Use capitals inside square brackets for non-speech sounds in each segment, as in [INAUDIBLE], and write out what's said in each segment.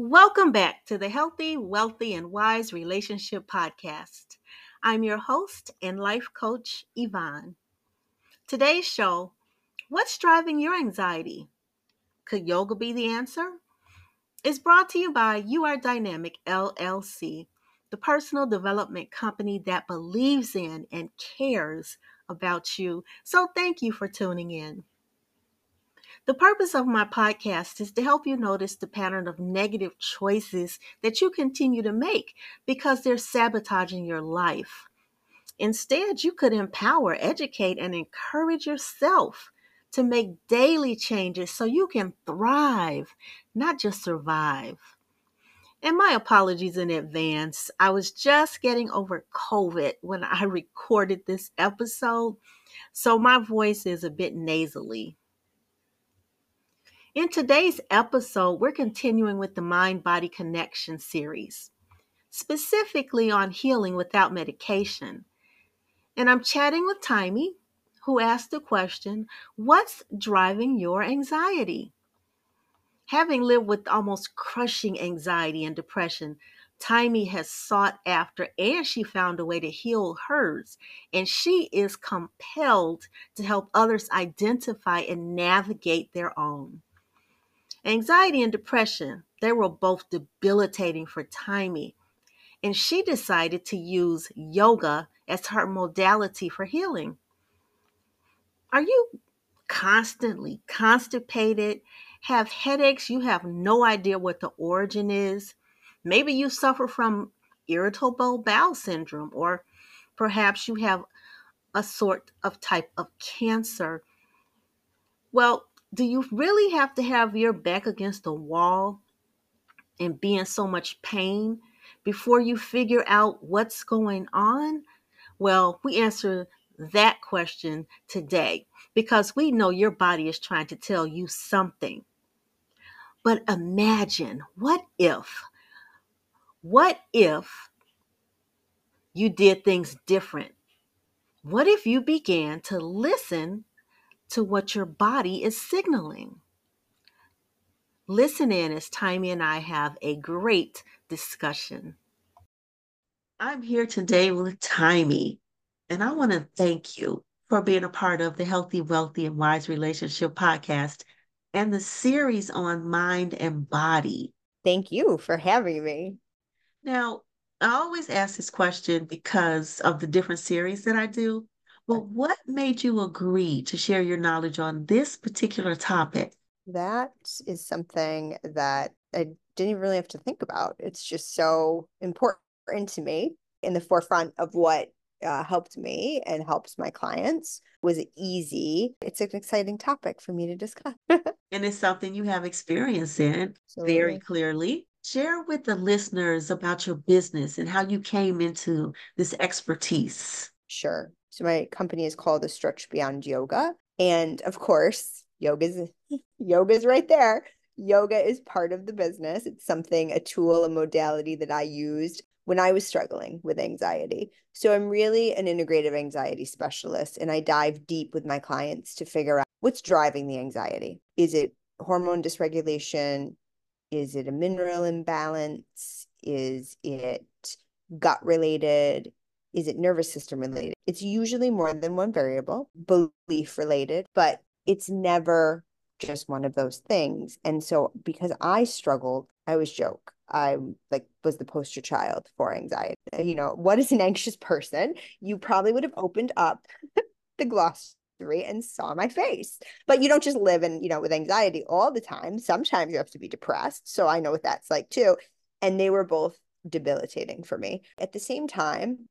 Welcome back to the Healthy, Wealthy, and Wise Relationship Podcast. I'm your host and life coach, Yvonne. Today's show What's driving your anxiety? Could yoga be the answer? Is brought to you by You Are Dynamic LLC, the personal development company that believes in and cares about you. So, thank you for tuning in. The purpose of my podcast is to help you notice the pattern of negative choices that you continue to make because they're sabotaging your life. Instead, you could empower, educate, and encourage yourself to make daily changes so you can thrive, not just survive. And my apologies in advance. I was just getting over COVID when [LAUGHS] I recorded this episode, so my voice is a bit nasally. In today's episode, we're continuing with the Mind Body Connection series, specifically on healing without medication. And I'm chatting with Taimi, who asked the question What's driving your anxiety? Having lived with almost crushing anxiety and depression, Taimi has sought after and she found a way to heal hers. And she is compelled to help others identify and navigate their own. Anxiety and depression, they were both debilitating for Taimi. And she decided to use yoga as her modality for healing. Are you constantly constipated, have headaches, you have no idea what the origin is? Maybe you suffer from irritable bowel syndrome, or perhaps you have a sort of type of cancer. Well, do you really have to have your back against the wall and be in so much pain before you figure out what's going on? Well, we answer that question today because we know your body is trying to tell you something. But imagine what if, what if you did things different? What if you began to listen to what your body is signaling. Listen in as Taimi and I have a great discussion. I'm here today with Taimi, and I want to thank you for being a part of the Healthy, Wealthy, and Wise Relationship podcast and the series on mind and body. Thank you for having me. Now, I always ask this question because of the different series that I do. But what made you agree to share your knowledge on this particular topic? That is something that I didn't really have to think about. It's just so important to me in the forefront of what uh, helped me and helps my clients was easy. It's an exciting topic for me to discuss. [LAUGHS] and it's something you have experience in Absolutely. very clearly. Share with the listeners about your business and how you came into this expertise. Sure. So my company is called the Stretch Beyond Yoga. And of course, yoga's [LAUGHS] yoga's right there. Yoga is part of the business. It's something, a tool, a modality that I used when I was struggling with anxiety. So I'm really an integrative anxiety specialist and I dive deep with my clients to figure out what's driving the anxiety. Is it hormone dysregulation? Is it a mineral imbalance? Is it gut related? Is it nervous system related? It's usually more than one variable, belief related, but it's never just one of those things. And so because I struggled, I always joke. I like was the poster child for anxiety. You know, what is an anxious person? You probably would have opened up the glossary and saw my face. But you don't just live in, you know, with anxiety all the time. Sometimes you have to be depressed. So I know what that's like too. And they were both debilitating for me. At the same time,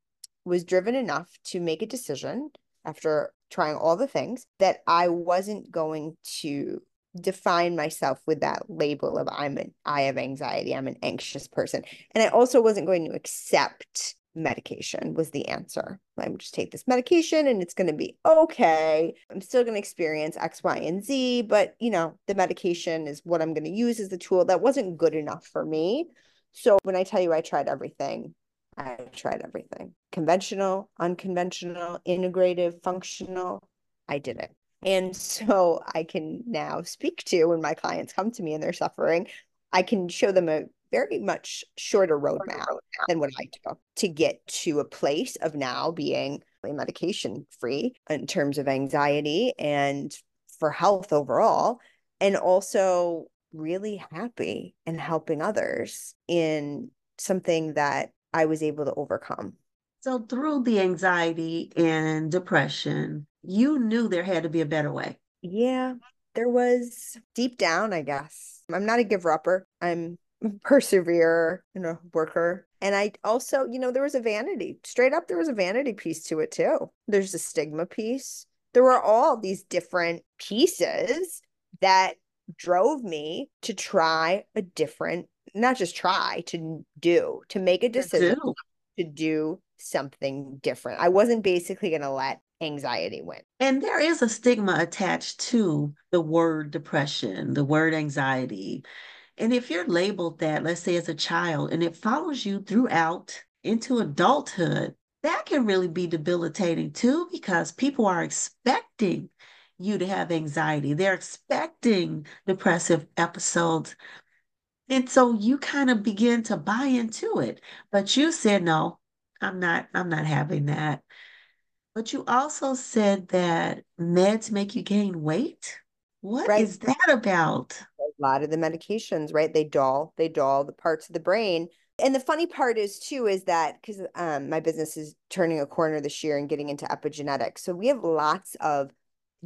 was driven enough to make a decision after trying all the things that I wasn't going to define myself with that label of I'm an I have anxiety, I'm an anxious person. And I also wasn't going to accept medication was the answer. I'm just take this medication and it's going to be okay. I'm still going to experience X, Y, and Z, but you know, the medication is what I'm going to use as the tool. That wasn't good enough for me. So when I tell you I tried everything, I tried everything conventional, unconventional, integrative, functional. I did it. And [LAUGHS] so I can now speak to when my clients come to me and they're suffering, I can show them a very much shorter roadmap than what I do to get to a place of now being medication free in terms of anxiety and for health overall. And also really happy and helping others in something that I was able to overcome. So, through the anxiety and depression, you knew there had to be a better way. Yeah, there was deep down, I guess. I'm not a giver upper. I'm a [LAUGHS] perseverer and a worker. And I also, you know, there was a vanity, straight up, there was a vanity piece to it too. There's a stigma piece. There were all these different pieces that drove me to try a different, not just try, to do, to make a decision to do, to do something different. I wasn't basically going to let anxiety win. And there is a stigma attached to the word depression, the word anxiety. And if you're labeled that, let's say as a child, and it follows you throughout into adulthood, that can really be debilitating too, because people are expecting you to have anxiety. They're expecting depressive episodes. And so you kind of begin to buy into it. But you said, no, I'm not, I'm not having that. But you also said that meds make you gain weight. What right. is that about? A lot of the medications, right? They dull, they dull the parts of the brain. And the funny part is too is that because um, my business is turning a corner this year and getting into epigenetics, so we have lots of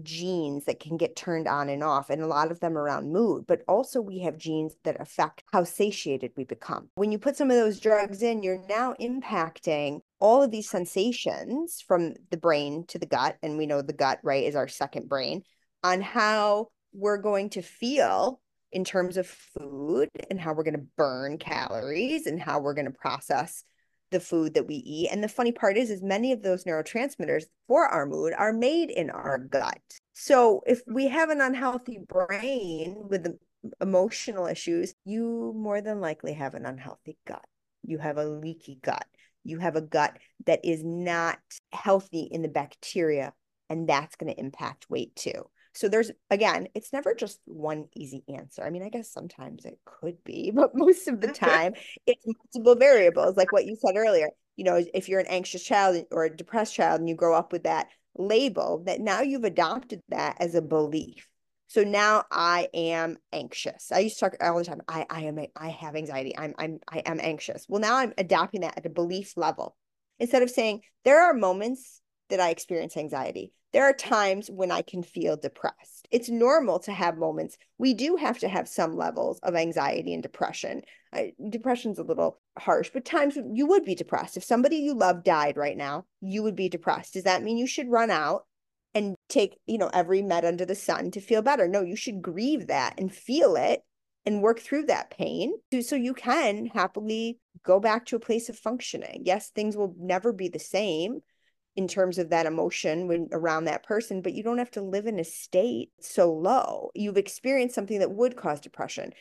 genes that can get turned on and off, and a lot of them around mood, but also we have genes that affect how satiated we become. When you put some of those drugs in, you're now impacting all of these sensations from the brain to the gut. And we know the gut, right, is our second brain on how we're going to feel in terms of food and how we're going to burn calories and how we're going to process the food that we eat. And the funny part is, is many of those neurotransmitters for our mood are made in our gut. So if we have an unhealthy brain with emotional issues, you more than likely have an unhealthy gut. You have a leaky gut. You have a gut that is not healthy in the bacteria, and that's going to impact weight too. So there's again, it's never just one easy answer. I mean, I guess sometimes it could be, [LAUGHS] but most of the [LAUGHS] time it's multiple variables, like what you said earlier. You know, if you're an anxious child or a depressed child and you grow up with that label, that now you've adopted that as a belief. So now I am anxious. I used to talk all the time. I I am I have anxiety. I'm I'm I am anxious. Well, now I'm adopting that at a belief level. Instead of saying there are moments that I experience anxiety there are times when I can feel depressed. It's normal to have moments. We do have to have some levels of anxiety and depression. Depression's a little harsh, but times you would be depressed. If somebody you love died right now, you would be depressed. Does that mean you should run out and take, you know, every med under the sun to feel better? No, you should grieve that and feel it and work through that pain so you can happily go back to a place of functioning. Yes, things will never be the same in terms of that emotion when around that person, but you don't have to live in a state so low. You've experienced something that would cause depression.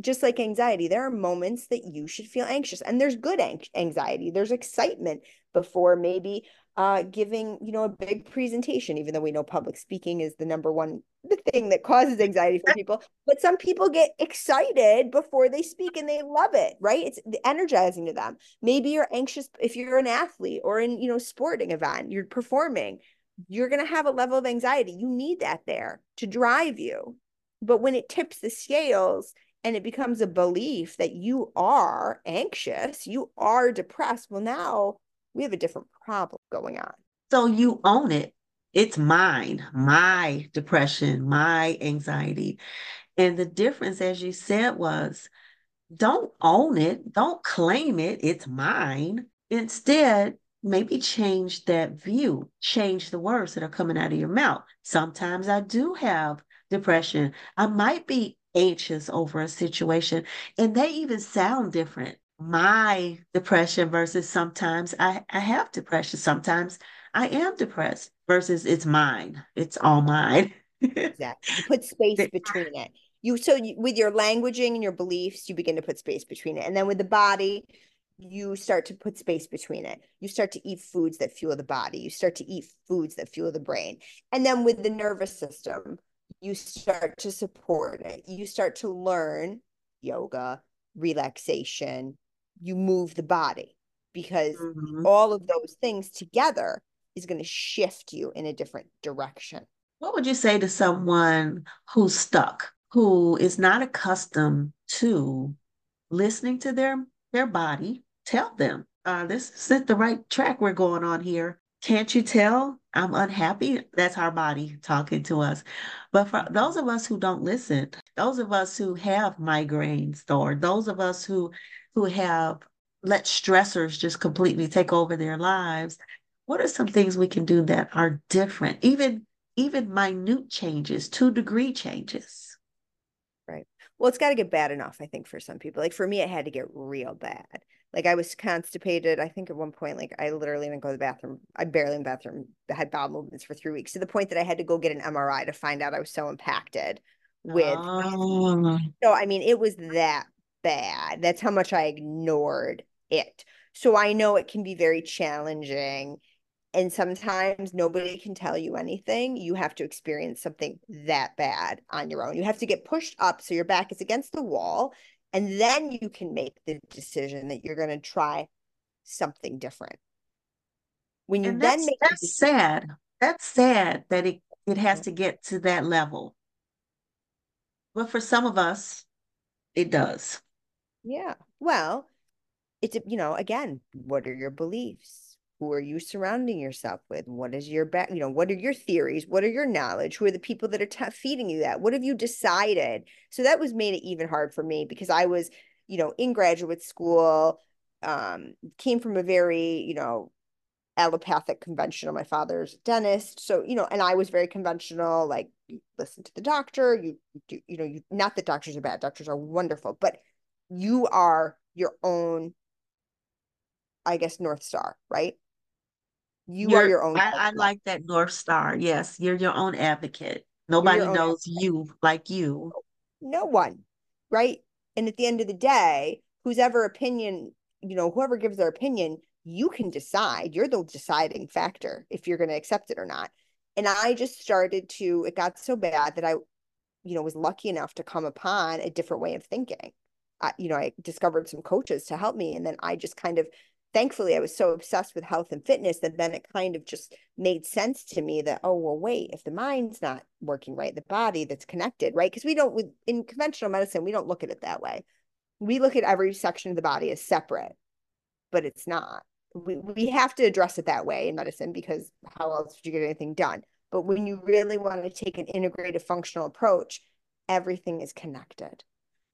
Just like anxiety, there are moments that you should feel anxious, and there's good anxiety. There's excitement before maybe uh, giving you know a big presentation even though we know public speaking is the number one the thing that causes anxiety for people. But some people get excited before they speak and they love it right? It's energizing to them. Maybe you're anxious if you're an athlete or in you know sporting event you're performing you're going to have a level of anxiety. You need that there to drive you. But when it tips the scales and it becomes a belief that you are anxious you are depressed well now we have a different problem going on. So you own it. It's mine, my depression, my anxiety. And the difference, as you said, was don't own it, don't claim it, it's mine. Instead, maybe change that view, change the words that are coming out of your mouth. Sometimes I do have depression. I might be anxious over a situation, and they even sound different my depression versus sometimes I, I have depression. Sometimes I am depressed versus it's mine. It's all mine. [LAUGHS] exactly. You put space between it. You so you, with your languaging and your beliefs, you begin to put space between it, and then with the body, you start to put space between it. You start to eat foods that fuel the body. You start to eat foods that fuel the brain, and then with the nervous system, you start to support it. You start to learn yoga, relaxation, you move the body because Mhm. all of those things together is going to shift you in a different direction. What would you say to someone who's stuck, who is not accustomed to listening to their their body? Tell them, uh, this isn't the right track we're going on here. Can't you tell I'm unhappy? That's our body talking to us. But for those of us who don't listen, those of us who have migraines, or those of us who who have let stressors just completely take over their lives, what are some things we can do that are different? Even even minute changes, two degree changes. Right well, it's got to get bad enough, I think, for some people. Like for me, it had to get real bad. Like I was constipated. I think at one point, like I literally didn't go to the bathroom. I barely in the bathroom. I had bowel movements for three weeks to the point that I had to go get an MRI to find out I was so impacted with. Oh, So I mean, it was that bad. That's how much I ignored it. So I know it can be very challenging. And sometimes nobody can tell you anything. You have to experience something that bad on your own. You have to get pushed up so your back is against the wall. And then you can make the decision that you're going to try something different. When you and then that's make that's sad. That's sad that it it has to get to that level. But for some of us, it does. Yeah. Well, it's, you know, again, what are your beliefs? Who are you surrounding yourself with? What is your back? You know, what are your theories? What are your knowledge? Who are the people that are feeding you that? What have you decided? So that was made it even hard for me because I was, you know, in graduate school, um, came from a very, you know, allopathic conventional. My father's dentist, so you know, and I was very conventional. Like, listen to the doctor. You do, you know, you not that doctors are bad. Doctors are wonderful, but you are your own, I guess, North Star, right? You are You're, your own. I, I like that North Star. Yes, you're your own advocate. Nobody own knows you like you. no one, right? And at the end of the day, whose ever opinion, you know, whoever gives their opinion, you can decide. You're the deciding factor if you're going to accept it or not. And I just started to, it got so bad that I, you know, was lucky enough to come upon a different way of thinking. I, you know, I discovered some coaches to help me. And then I just kind of, thankfully, I was so obsessed with health and fitness that then it kind of just made sense to me that, oh, well, wait, if the mind's not working right, the body that's connected, right? Because we don't, in conventional medicine, we don't look at it that way. We look at every section of the body as separate, but it's not. We, we have to address it that way in medicine because how else would you get anything done? But when you really want to take an integrative functional approach, everything is connected.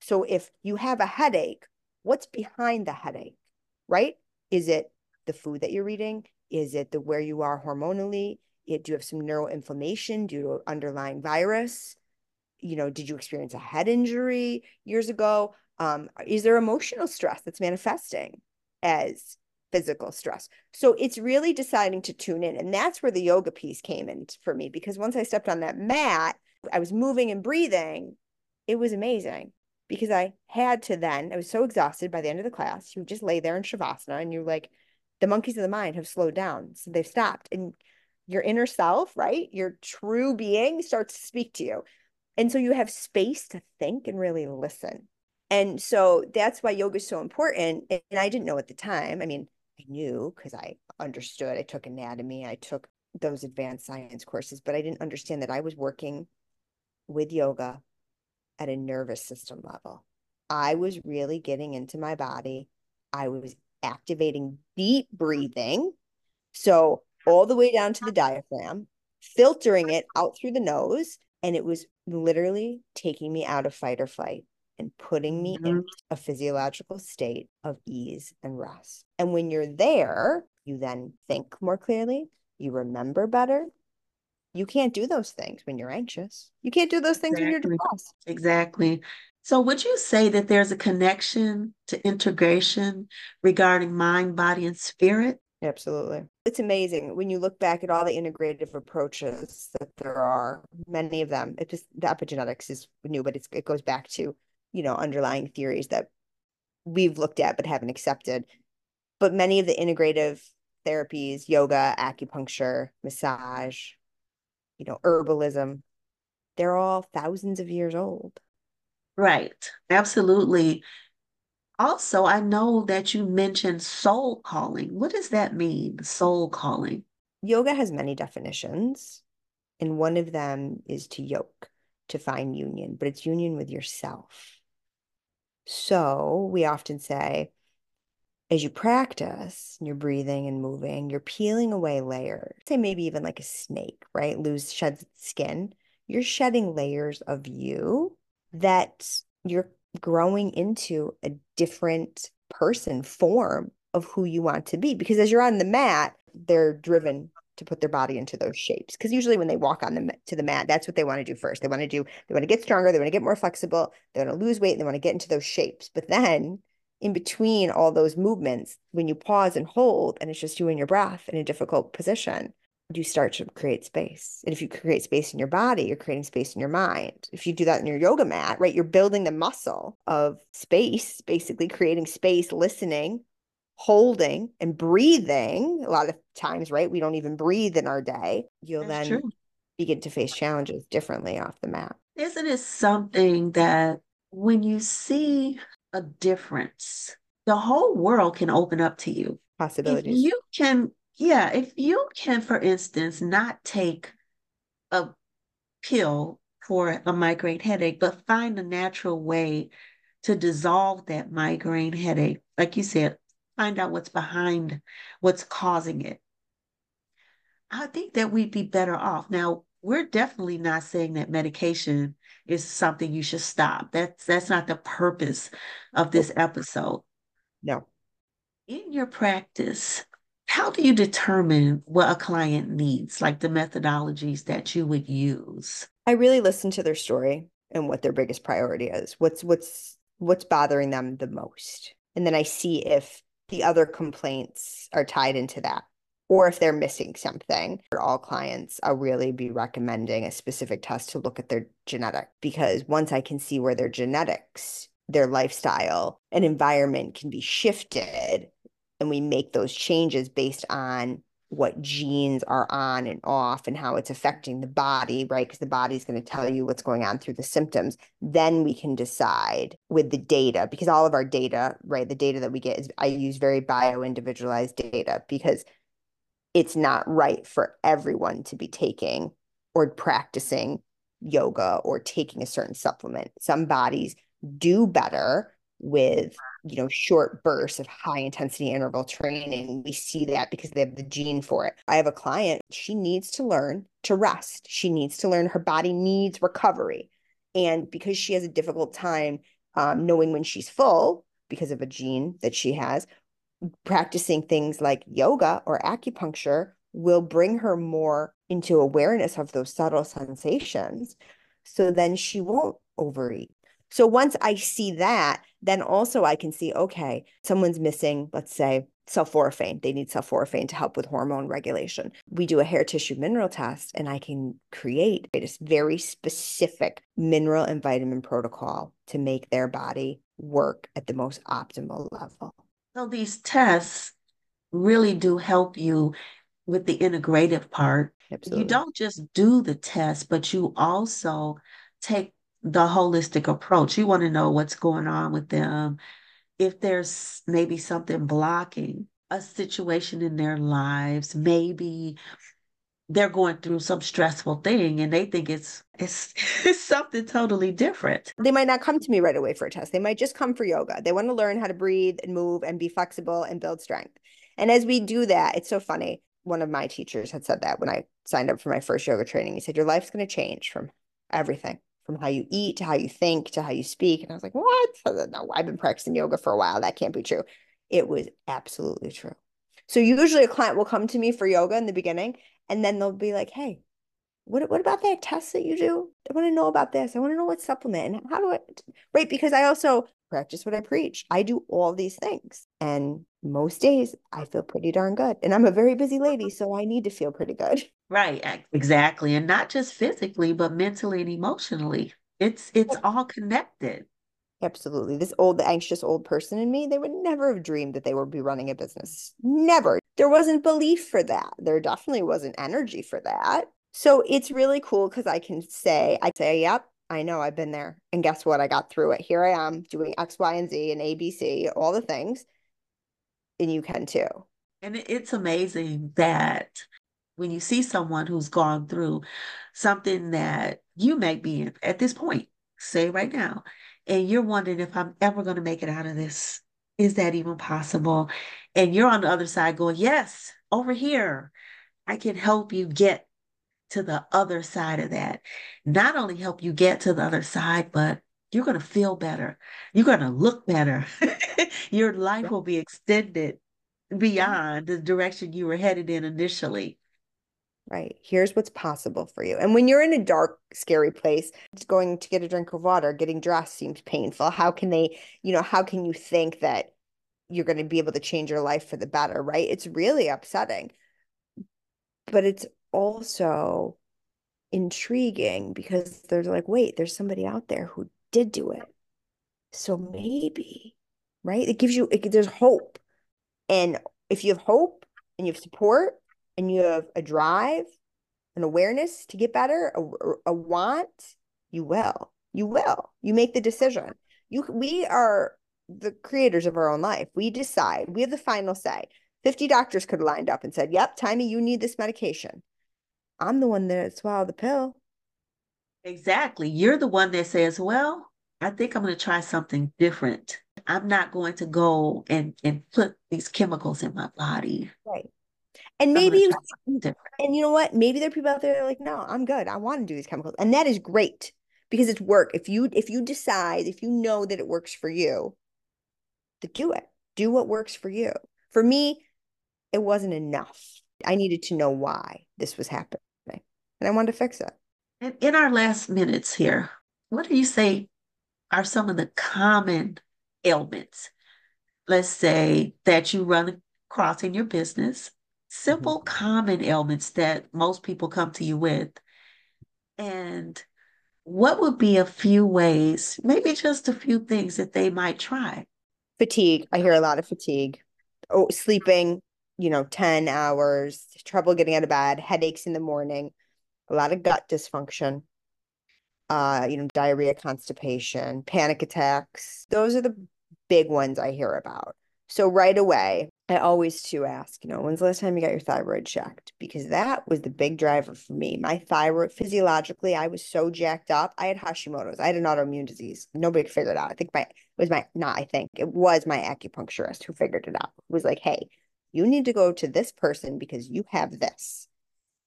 So if you have a headache, what's behind the headache, right? Is it the food that you're eating? Is it the where you are hormonally? It, do you have some neuroinflammation due to underlying virus? You know, did you experience a head injury years ago? Um, is there emotional stress that's manifesting as physical stress? So it's really deciding to tune in. And that's where the yoga piece came in for me because once I stepped on that mat, I was moving and breathing. It was amazing because I had to then, I was so exhausted by the end of the class. You just lay there in Shavasana and you're like, the monkeys of the mind have slowed down. So they've stopped. And your inner self, right? Your true being starts to speak to you. And so you have space to think and really listen. And so that's why yoga is so important. And I didn't know at the time. I mean, I knew because I understood. I took anatomy, I took those advanced science courses, but I didn't understand that I was working with yoga at a nervous system level. I was really getting into my body. I was activating deep breathing. So, all the way down to the diaphragm, filtering it out through the nose. And it was literally taking me out of fight or flight and putting me Mhm. in a physiological state of ease and rest. And when you're there, you then think more clearly, you remember better. You can't do those things when you're anxious. You can't do those things when you're depressed. Exactly. So would you say that there's a connection to integration regarding mind, body, and spirit? Absolutely. It's amazing when you look back at all the integrative approaches that there are, many of them. It just the epigenetics is new, but it's, it goes back to, you know, underlying theories that we've looked at but haven't accepted. But many of the integrative therapies, yoga, acupuncture, massage, you know, herbalism, they're all thousands of years old. Right. Absolutely. Also, I know that you mentioned soul calling. What does that mean, soul calling? Yoga has many definitions, and one of them is to yoke, to find union, but it's union with yourself. So we often say, as you practice, you're breathing and moving, you're peeling away layers. Say maybe even like a snake, right? Lose sheds skin. You're shedding layers of you that you're growing into a different person form of who you want to be. Because as you're on the mat, they're driven to put their body into those shapes. Because usually when they walk on the to the mat, that's what they want to do first. They want to do, they want to get stronger, they want to get more flexible, they want to lose weight, they want to get into those shapes. But then in between all those movements, when you pause and hold, and it's just you and your breath in a difficult position, you start to create space. And if you create space in your body, you're creating space in your mind. If you do that in your yoga mat, right, you're building the muscle of space, basically creating space, listening, holding, and breathing. A lot of times, right, we don't even breathe in our day. You'll That's then true. begin to face challenges differently off the mat. Isn't it something that when you see a difference, the whole world can open up to you. Possibilities. If you can yeah, if you can, for instance, not take a pill for a migraine headache, but find a natural way to dissolve that migraine headache, like you said, find out what's behind what's causing it. I think that we'd be better off. Now, we're definitely not saying that medication is something you should stop. That's that's not the purpose of this episode. No. In your practice, how do you determine what a client needs, like the methodologies that you would use? I really listen to their story and what their biggest priority is. What's what's what's bothering them the most. And then I see if the other complaints are tied into that or if they're missing something. For all clients, I'll really be recommending a specific test to look at their genetic because once I can see where their genetics, their lifestyle, and environment can be shifted, and we make those changes based on what genes are on and off and how it's affecting the body, right? Because the body's going to tell you what's going on through the symptoms. Then we can decide with the data, because all of our data, right? The data that we get is, I use very bio individualized data because it's not right for everyone to be taking or practicing yoga or taking a certain supplement. Some bodies do better with you know short bursts of high intensity interval training. We see that because they have the gene for it. I have a client she needs to learn to rest. She needs to learn her body needs recovery. And because she has a difficult time um, knowing when she's full because of a gene that she has practicing things like yoga or acupuncture will bring her more into awareness of those subtle sensations so then she won't overeat so once I see that, then also I can see, okay, someone's missing, let's say, sulforaphane. They need sulforaphane to help with hormone regulation. We do a hair tissue mineral test, and I can create a very specific mineral and vitamin protocol to make their body work at the most optimal level. So these tests really do help you with the integrative part. Absolutely. You don't just do the test, but you also take the holistic approach. You want to know what's going on with them. If there's maybe something blocking a situation in their lives, maybe they're going through some stressful thing and they think it's it's [LAUGHS] it's something totally different. They might not come to me right away for a test. They might just come for yoga. They want to learn how to breathe and move and be flexible and build strength. And as we do that, it's so funny. One of my teachers had said that when I signed up for my first yoga training. He said, Your life's going to change from everything from how you eat to how you think to how you speak. And I was like, what? No, I've been practicing yoga for a while. That can't be true. It was absolutely true. So usually a client will come to me for yoga in the beginning, and then they'll be like, hey, what, what about that test that you do? I want to know about this. I want to know what supplement and how do I, right? Because I also practice what I preach. I do all these things. And most days I feel pretty darn good. And I'm a very busy lady, so I need to feel pretty good. [LAUGHS] Right, exactly. And not just physically, but mentally and emotionally. It's it's all connected. Absolutely. This old anxious old person in me, they would never have dreamed that they would be running a business. Never. There wasn't belief for that. There definitely wasn't energy for that. So it's really cool because I can say, I say, yep, I know I've been there. And guess what? I got through it. Here I am doing X, Y, and Z and ABC, all the things. And you can too. And it's amazing that when you see someone who's gone through something that you may be at this point, say right now, and you're wondering if I'm ever going to make it out of this. Is that even possible? And you're on the other side going, Yes, over here, I can help you get to the other side of that. Not only help you get to the other side, but you're going to feel better. You're going to look better. [LAUGHS] Your life will be extended beyond the direction you were headed in initially. Right. Here's what's possible for you. And when you're in a dark, scary place, it's going to get a drink of water, getting dressed seems painful. How can they, you know, how can you think that you're going to be able to change your life for the better, right? It's really upsetting. But it's also intriguing because there's like, wait, there's somebody out there who did do it. So maybe, right? It gives you, it, there's hope. And if you have hope and you have support, and you have a drive, an awareness to get better, a, a want, you will. You will. You make the decision. You we are the creators of our own life. We decide. We have the final say. 50 doctors could have lined up and said, Yep, Taimi, you need this medication. I'm the one that swallowed the pill. Exactly. You're the one that says, Well, I think I'm going to try something different. I'm not going to go and, and put these chemicals in my body. Right. And maybe you, and you know what? Maybe there are people out there that are like, no, I'm good. I want to do these chemicals. And that is great because it's work. If you if you decide, if you know that it works for you, to do it. Do what works for you. For me, it wasn't enough. I needed to know why this was happening. And I wanted to fix it. And in our last minutes here, what do you say are some of the common ailments? Let's say that you run across in your business simple, mm-hmm. common ailments that most people come to you with. And what would be a few ways, maybe just a few things that they might try? Fatigue. I hear a lot of fatigue. Oh, sleeping, you know, 10 hours, trouble getting out of bed, headaches in the morning, a lot of gut dysfunction, uh, you know, diarrhea, constipation, panic attacks. Those are the big ones I hear about. So right away, I always to ask, you know, when's the last time you got your thyroid checked? Because that was the big driver for me. My thyroid, physiologically, I was so jacked up. I had Hashimoto's. I had an autoimmune disease. Nobody could figure it out. I think my was my not. I think it was my acupuncturist who figured it out. It was like, hey, you need to go to this person because you have this.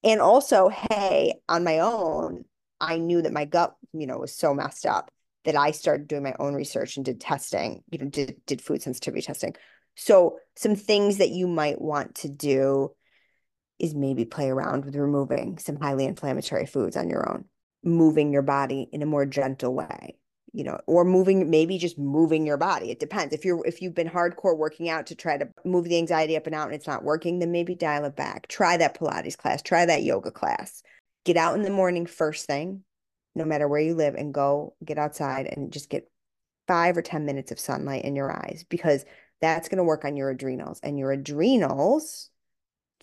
And also, hey, on my own, I knew that my gut, you know, was so messed up that I started doing my own research and did testing. You know, did did food sensitivity testing so, some things that you might want to do is maybe play around with removing some highly inflammatory foods on your own, moving your body in a more gentle way, you know, or moving maybe just moving your body. It depends. If you're if you've been hardcore working out to try to move the anxiety up and out and it's not working, then maybe dial it back. Try that Pilates class, try that yoga class. Get out in the morning first thing, no matter where you live and go get outside and just get 5 or 10 minutes of sunlight in your eyes because that's going to work on your adrenals. And your adrenals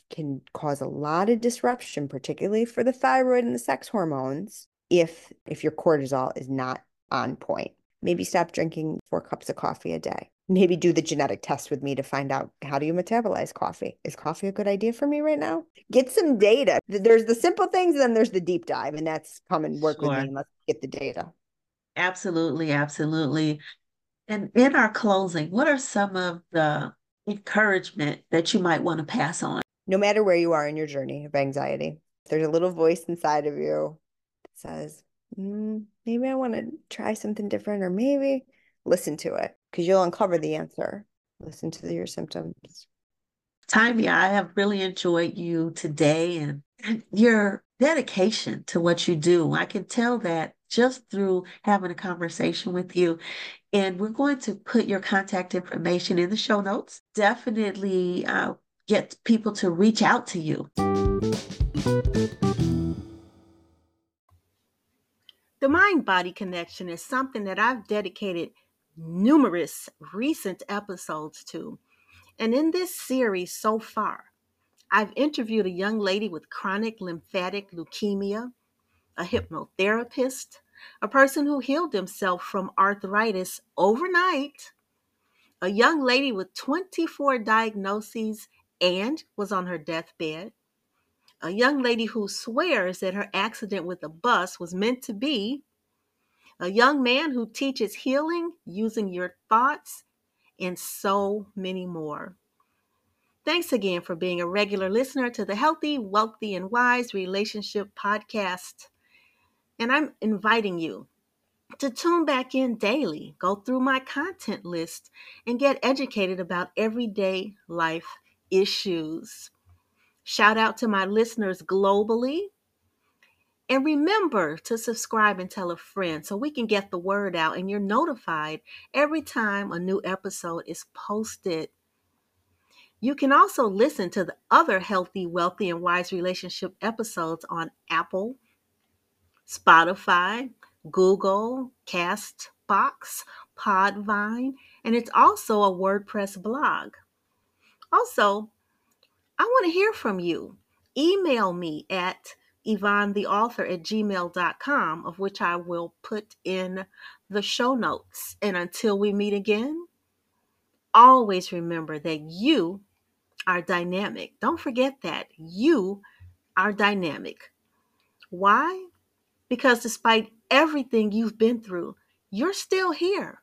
can cause a lot of disruption, particularly for the thyroid and the sex hormones, if if your cortisol is not on point. Maybe stop drinking four cups of coffee a day. Maybe do the genetic test with me to find out how do you metabolize coffee? Is coffee a good idea for me right now? Get some data. There's the simple things and then there's the deep dive, and that's come and work sure. with me and let's get the data. Absolutely, absolutely. And in our closing, what are some of the encouragement that you might want to pass on? No matter where you are in your journey of anxiety, there's a little voice inside of you that says, mm, maybe I want to try something different, or maybe listen to it because you'll uncover the answer. Listen to your symptoms. Taimi, I have really enjoyed you today and your dedication to what you do. I can tell that just through having a conversation with you. And we're going to put your contact information in the show notes. Definitely uh, get people to reach out to you. The mind body connection is something that I've dedicated numerous recent episodes to. And in this series so far, I've interviewed a young lady with chronic lymphatic leukemia, a hypnotherapist, a person who healed himself from arthritis overnight, a young lady with 24 diagnoses and was on her deathbed, a young lady who swears that her accident with a bus was meant to be, a young man who teaches healing using your thoughts, and so many more. Thanks again for being a regular listener to the Healthy, Wealthy, and Wise Relationship Podcast. And I'm inviting you to tune back in daily, go through my content list, and get educated about everyday life issues. Shout out to my listeners globally. And remember to subscribe and tell a friend so we can get the word out and you're notified every time a new episode is posted. You can also listen to the other healthy, wealthy, and wise relationship episodes on Apple, Spotify, Google, Castbox, Podbean, and it's also a WordPress blog. Also, I want to hear from you. Email me at yvonnetheauthor at gmail.com, of which I will put in the show notes. And until we meet again, always remember that you are dynamic. Don't forget that. You are dynamic. Why? Because despite everything you've been through, you're still here.